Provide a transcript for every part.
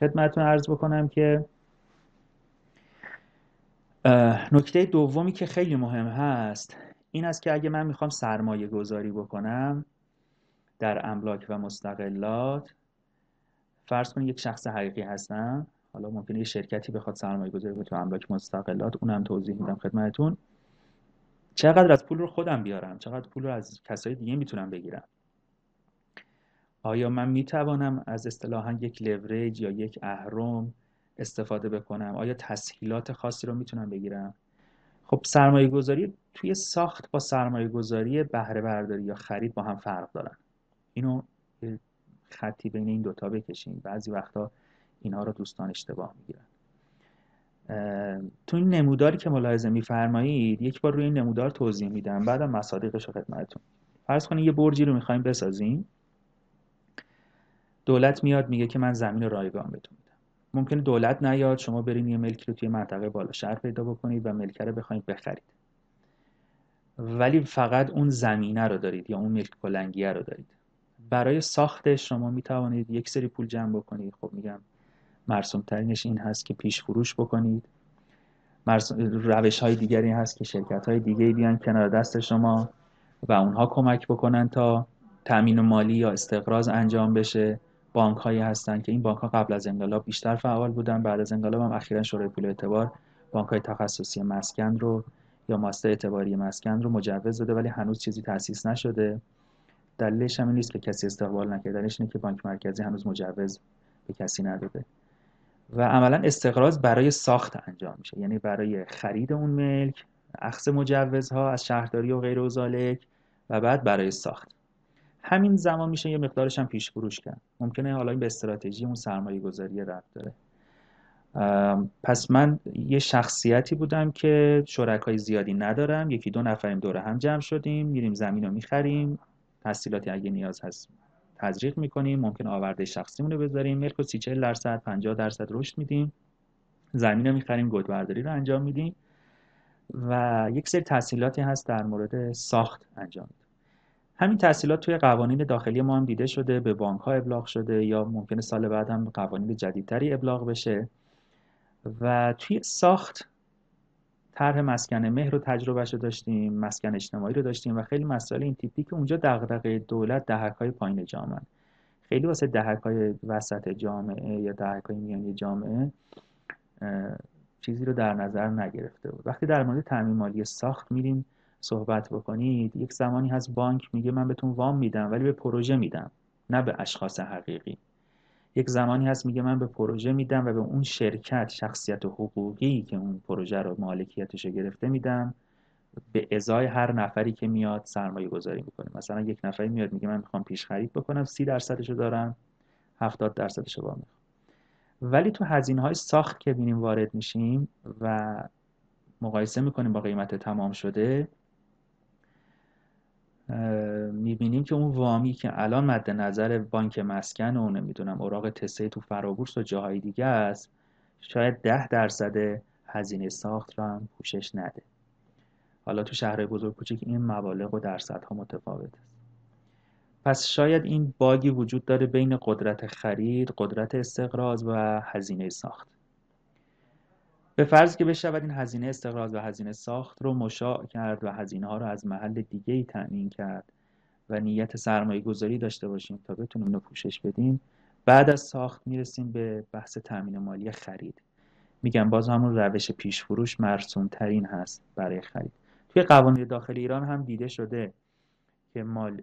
خدمتتون عرض بکنم که نکته دومی که خیلی مهم هست این است که اگه من می‌خوام سرمایه گذاری بکنم در املاک و مستقلات فرض کنید یک شخص حقیقی هستم حالا ممکنه یه شرکتی بخواد سرمایه گذاری کنه تو املاک مستقلات اونم توضیح میدم خدمتتون. چقدر از پول رو خودم بیارم؟ چقدر پول رو از کسای دیگه می‌تونم بگیرم؟ آیا من می‌توانم از اصطلاحا یک لوریج یا یک اهرم استفاده بکنم؟ آیا تسهیلات خاصی رو می‌تونم بگیرم؟ خب سرمایه گذاری توی ساخت با سرمایه گذاری بهره برداری یا خرید با هم فرق دارن. اینو خطی بین این دوتا بکشین. بعضی وقتا اینها رو دوستان اشتباه می‌گیرن. تو این نموداری که ملاحظه میفرمایید یک بار روی این نمودار توضیح میدم. بعدم مصادیقش رو خدمتتون. فرض کنید یه برجی رو می‌خوایم بسازیم. دولت میاد میگه که من زمین رایگان بهتون میدم. ممکنه دولت نیاد شما برین یه ملکی رو توی منطقه بالا شهر پیدا بکنید و ملکه رو بخواید بخرید. ولی فقط اون زمینه رو دارید یا اون ملک کلنگیه رو دارید. برای ساختش شما می توانید یک سری پول جمع بکنید. خب میگم مرسوم ترینش این هست که پیش فروش بکنید. روش های دیگری هست که شرکت های دیگه بیان کنار دست شما و اونها کمک بکنن تا تامین مالی یا استقراض انجام بشه. بانک هایی هستن که این بانک ها قبل از انقلاب بیشتر فعال بودن بعد از انقلاب هم اخیرا شورای پول اعتبار بانک های تخصصی مسکن رو یا ماست اعتباری مسکن رو مجوز داده ولی هنوز چیزی تأسیس نشده. دلیلش هم نیست که کسی استقبال نکردنش اینه که بانک مرکزی هنوز مجوز به کسی نداده. و عملا استقراض برای ساخت انجام میشه. یعنی برای خرید اون ملک اخذ مجوزها از شهرداری و غیر و و بعد برای ساخت. همین زمان میشه یه مقدارش هم پیش فروش کرد. ممکنه حالا این به استراتژی اون سرمایه گذاری رفت داره پس من یه شخصیتی بودم که شرکای زیادی ندارم. یکی دو نفریم دوره هم جمع شدیم میریم زمین رو می‌خریم. تحصیلاتی اگه نیاز هست تزریق می‌کنیم. ممکن آورده شخصیمون رو بذاریم. ملک و سی درصد 50 درصد رشد میدیم. زمین رو می‌خریم گودبرداری رو انجام میدیم. و یک سری تحصیلاتی هست در مورد ساخت انجام همین تحصیلات توی قوانین داخلی ما هم دیده شده به بانک ها ابلاغ شده یا ممکنه سال بعد هم قوانین جدیدتری ابلاغ بشه. و توی ساخت طرح مسکن مهر رو تجربهش رو داشتیم مسکن اجتماعی رو داشتیم و خیلی مسائل این تیپی که اونجا دغدغه دولت دهک های پایین جامعه. خیلی واسه دهک های وسط جامعه یا دهک های میانی جامعه چیزی رو در نظر نگرفته بود. وقتی در مورد تعمیم مالی ساخت میریم صحبت بکنید یک زمانی هست بانک میگه من بهتون وام میدم ولی به پروژه میدم نه به اشخاص حقیقی. یک زمانی هست میگه من به پروژه میدم و به اون شرکت شخصیت حقوقی که اون پروژه رو مالکیتش رو گرفته میدم به ازای هر نفری که میاد سرمایه گذاری می‌کنه. مثلا یک نفری میاد میگه من می‌خوام پیش خرید بکنم سی درصدش رو دارم هفتاد درصدش رو با می‌خوام. ولی تو هزینه های ساخت که بینیم وارد میشیم و مقایسه می‌کنیم با قیمت تمام شده می‌بینیم که اون وامی که الان مد نظر بانک مسکن و نمی‌دونم اوراق تسه تو فرابورس و جاهای دیگه است شاید ده درصد هزینه ساخت رو هم پوشش نده. حالا تو شهر بزرگ کوچک این مبالغ و درصدها متفاوت است. پس شاید این باگی وجود داره بین قدرت خرید، قدرت استقراض و هزینه ساخت. به فرض که بشود این هزینه استقراض و هزینه ساخت رو مشاع کرد و هزینه ها رو از محل دیگه ای تأمین کرد و نیت سرمایه گذاری داشته باشیم تا بتونیم اینو پوشش بدیم بعد از ساخت می‌رسیم به بحث تأمین مالی خرید. میگم باز همون روش پیش فروش مرسوم ترین هست برای خرید. توی قوانین داخل ایران هم دیده شده که مال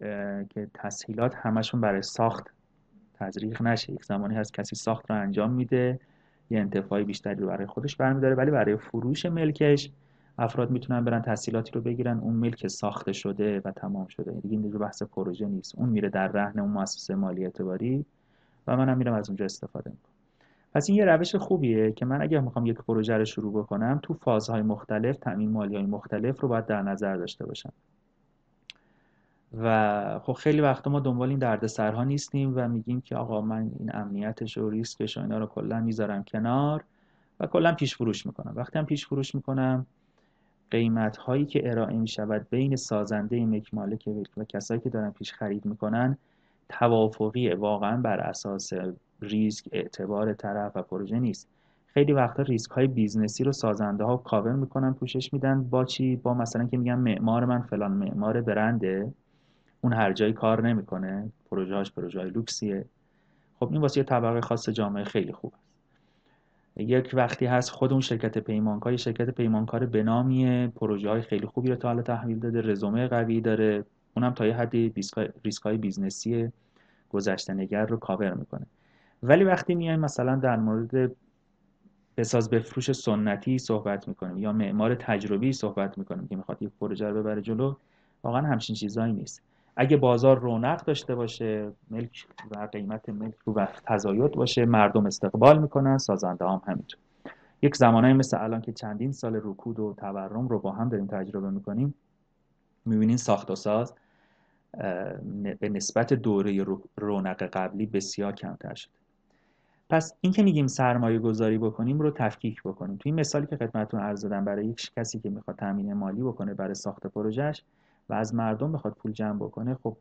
که تسهیلات همشون برای ساخت تزریق نشه. یک زمانی هست کسی ساخت رو انجام میده یه انتفاعی بیشتری برای خودش برمیداره ولی برای فروش ملکش افراد می‌تونن برن تحصیلاتی رو بگیرن. اون ملک ساخته شده و تمام شده. دیگه این بحث پروژه نیست. اون میره در رهن اون مؤسسه مالی اعتباری و منم میرم از اونجا استفاده می‌کنم. پس این یه روش خوبیه که من اگر می‌خوام یک پروژه رو شروع بکنم تو فازهای مختلف تامین مالی های مختلف رو باید در نظر داشته باشم. و خب خیلی وقتا ما دنبال این دردسرها نیستیم و میگیم که آقا من این امنیتش و ریسکش و اینا رو کلا می‌ذارم کنار و کلا پیش فروش می‌کنم. وقتی هم پیش فروش می‌کنم قیمت هایی که ارائه می شود بین سازنده مک مالک و کسایی که دارن پیش خرید می‌کنن توافقیه واقعا بر اساس ریسک اعتبار طرف و پروژه نیست. خیلی وقتا ریسک های business ی رو سازنده ها کاور می‌کنن پوشش میدن با چی؟ با مثلا که میگن معمار من فلان معمار برنده. اون هر جایی کار نمی‌کنه. پروژهاش پروژه های لوکسیه. خب این واسه یه طبقه خاص جامعه خیلی خوب است. یک وقتی هست خود اون شرکت پیمانکار شرکت پیمانکار به نامی پروژه های خیلی خوبی رو تا حالا تحویل داده رزومه قوی داره. اونم تا یه حدی ریسک های business ی گذشته نگر رو کاور می‌کنه. ولی وقتی میایم مثلا در مورد بساز بفروش سنتی صحبت می‌کنیم یا معمار تجربی صحبت می‌کنیم که می‌خواد یک پروژه رو ببره جلو واقعا همچین چیزایی نیست. اگه بازار رونق داشته باشه ملک و قیمت ملک رو وقت تزاید باشه مردم استقبال می‌کنن سازنده هم همینطور یک زمانایی مثل الان که چندین سال رکود و تورم رو با هم داریم تجربه می‌کنیم می‌بینین ساخت و ساز به نسبت دوره رونق قبلی بسیار کمتر شده. پس این که میگیم سرمایه گذاری بکنیم رو تفکیک بکنیم. توی این مثالی که خدمتتون عرض دادم برای یک کسی که می‌خواد تامین مالی بکنه برای ساخت پروژهش و از مردم بخواد پول جمع بکنه خب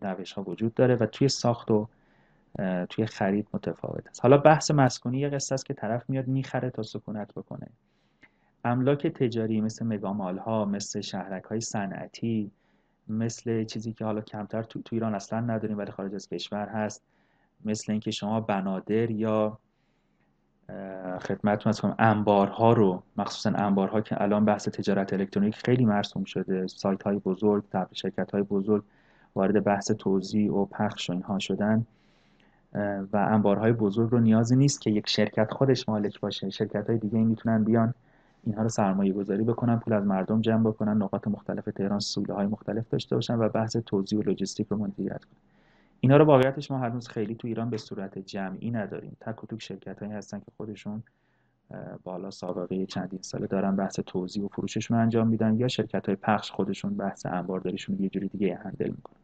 روش ها وجود داره و توی ساخت و توی خرید متفاوت است. حالا بحث مسکونی یه قصه است که طرف میاد می‌خره تا سکونت بکنه. املاک تجاری مثل مگامال ها مثل شهرک های صنعتی مثل چیزی که حالا کمتر تو, تو ایران اصلا نداریم ولی خارج از کشور هست مثل اینکه شما بنادر یا خدمتتون از انبارها رو مخصوصا انبارها که الان بحث تجارت الکترونیک خیلی مرسوم شده سایت های بزرگ شرکت های بزرگ وارد بحث توزیع و پخش و اینها شدن. و انبارهای بزرگ رو نیازی نیست که یک شرکت خودش مالک باشه. شرکت های دیگه می‌تونن بیان اینها رو سرمایه گذاری بکنن پول از مردم جمع بکنن نقاط مختلف تهران سوله های مختلف داشته باشن و بحث توزیع و لوجستیک رو مدیریت کنن. اینا رو واقعیتش ما هنوز خیلی تو ایران به صورت جمعی نداریم. تک و توک شرکت هایی هستن که خودشون بالا سابقه چندین ساله دارن بحث توزیع و فروششون رو انجام میدن یا شرکت های پخش خودشون بحث انبارداریشون یه جوری دیگه هندل می‌کنن.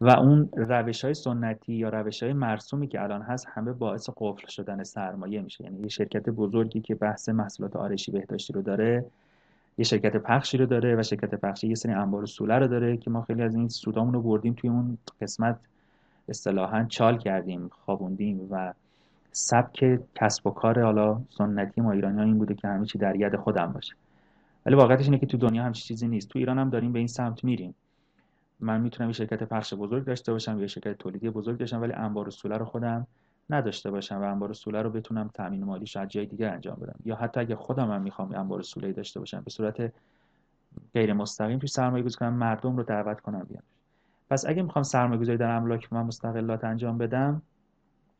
و اون روش های سنتی یا روش های مرسومی که الان هست همه باعث قفل شدن سرمایه میشه. یعنی یه شرکت بزرگی که بحث محصولات آرشی بهداشتی رو داره یه شرکت پخشی رو داره و شرکت پخشی یه سری انبار سوله رو داره که ما خیلی از این سودامون رو بردیم توی اون قسمت اصطلاحا چال کردیم خوابوندیم و سبک کسب و کار حالا سنتی ما ایرانی ها این بوده که همه چی در ید خودم باشه. ولی واقعیتش اینه که تو دنیا همچین چیزی نیست. تو ایران هم داریم به این سمت میریم. من می‌تونم یه شرکت پخش بزرگ داشته باشم یا شرکت تولیدی بزرگ داشتم ولی انبار و سوله رو خودم نداشته باشم و انبار سوله رو بتونم تامین مالی شاید جای دیگه انجام بدم. یا حتی اگه خودم هم می‌خوام انبار سوله داشته باشم به صورت غیر مستقیم توی سرمایه گذاری کنم مردم رو دعوت کنم بیان. پس اگه می‌خوام سرمایه گذاری در املاک من مستقلات انجام بدم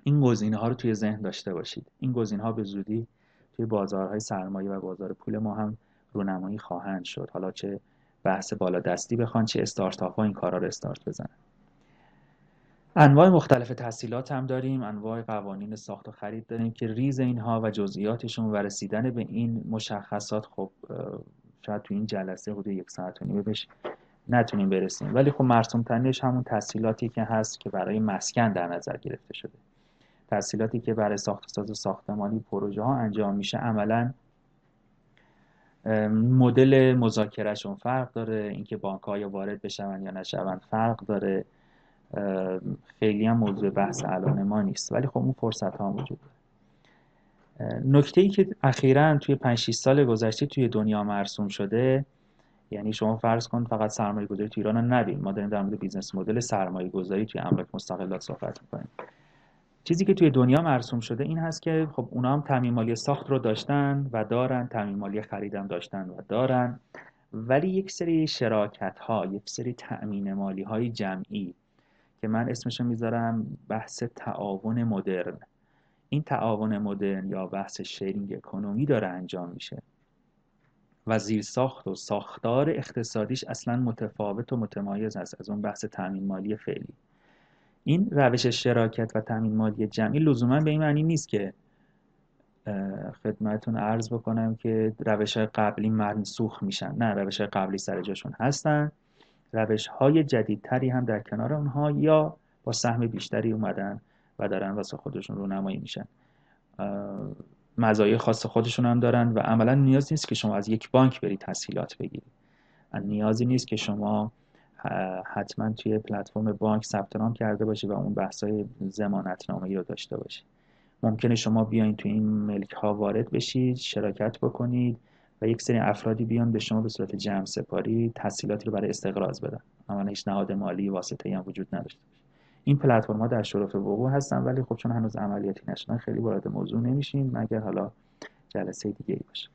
این گزینه ها رو توی ذهن داشته باشید. این گزینه ها به زودی توی بازارهای سرمایه و بازار پول ما هم رونمایی خواهند شد. حالا چه بحث بالا دستی بخوان چه استارتاپ ها این کارا رو استارت بزنن. انواع مختلف تحصیلات هم داریم انواع قوانین ساخت و خرید داریم که ریز اینها و جزئیاتشون و رسیدن به این مشخصات خب شاید تو این جلسه حدود یک ساعت و نیمه بهش نتونیم برسیم. ولی خب مرسوم تنش همون تحصیلاتی که هست که برای مسکن در نظر گرفته شده. تحصیلاتی که برای ساخت ساز ساختمانی پروژه ها انجام میشه عملا مدل مذاکرهشون فرق داره اینکه بانک ها یا وارد بشن یا نشن فرق داره. خیلی هم موضوع بحث الان ما نیست. ولی خب اون فرصت ها وجود داره. نکته ای که اخیرا توی 5 6 سال گذشته توی دنیا مرسوم شده یعنی شما فرض کن فقط سرمایه گذاری توی ایران نبین ما داریم در مورد business model سرمایه گذاری توی املاک مستقلات صحبت می‌کنیم. چیزی که توی دنیا مرسوم شده این هست که خب اونا هم تامین مالی ساخت رو داشتن و دارن تامین مالی خریدم داشتن و دارن. ولی یک سری شراکت ها یک سری تأمین مالی های جمعی که من اسمشو می‌ذارم بحث تعاون مدرن. این تعاون مدرن یا بحث شیرینگ اکونومی داره انجام میشه. و زیر ساخت و ساختار اقتصادیش اصلا متفاوت و متمایز است از اون بحث تامین مالی فعلی. این روش شراکت و تامین مالی جمعی لزوما به این معنی نیست که خدمتون عرض بکنم که روش های قبلی منسوخ میشن. نه روش های قبلی سر جاشون هستن. روش های جدیدتری هم در کنار اونها یا با سهم بیشتری اومدن و دارن واسه خودشون رونمایی میشن. مزایای خاص خودشون هم دارن و عملا نیاز نیست که شما از یک بانک برید تسهیلات بگیرید. نیازی نیست که شما حتما توی پلتفرم بانک ثبت نام کرده باشید و اون بحث‌های ضمانتنامه‌ای رو داشته باشید ممکنه شما بیاین تو این ملک ها وارد بشید شراکت بکنید و یک سری افرادی بیان به شما به صورت جمع سپاری تسهیلاتی رو برای استقراض بدن. اما هیچ نهاد مالی واسطه هم وجود نداشته این پلتفرم ها در شرف وقوع هستن ولی خب چون هنوز عملیاتی نشدن خیلی وارد موضوع نمیشیم. مگر حالا جلسه دیگه ای باشه.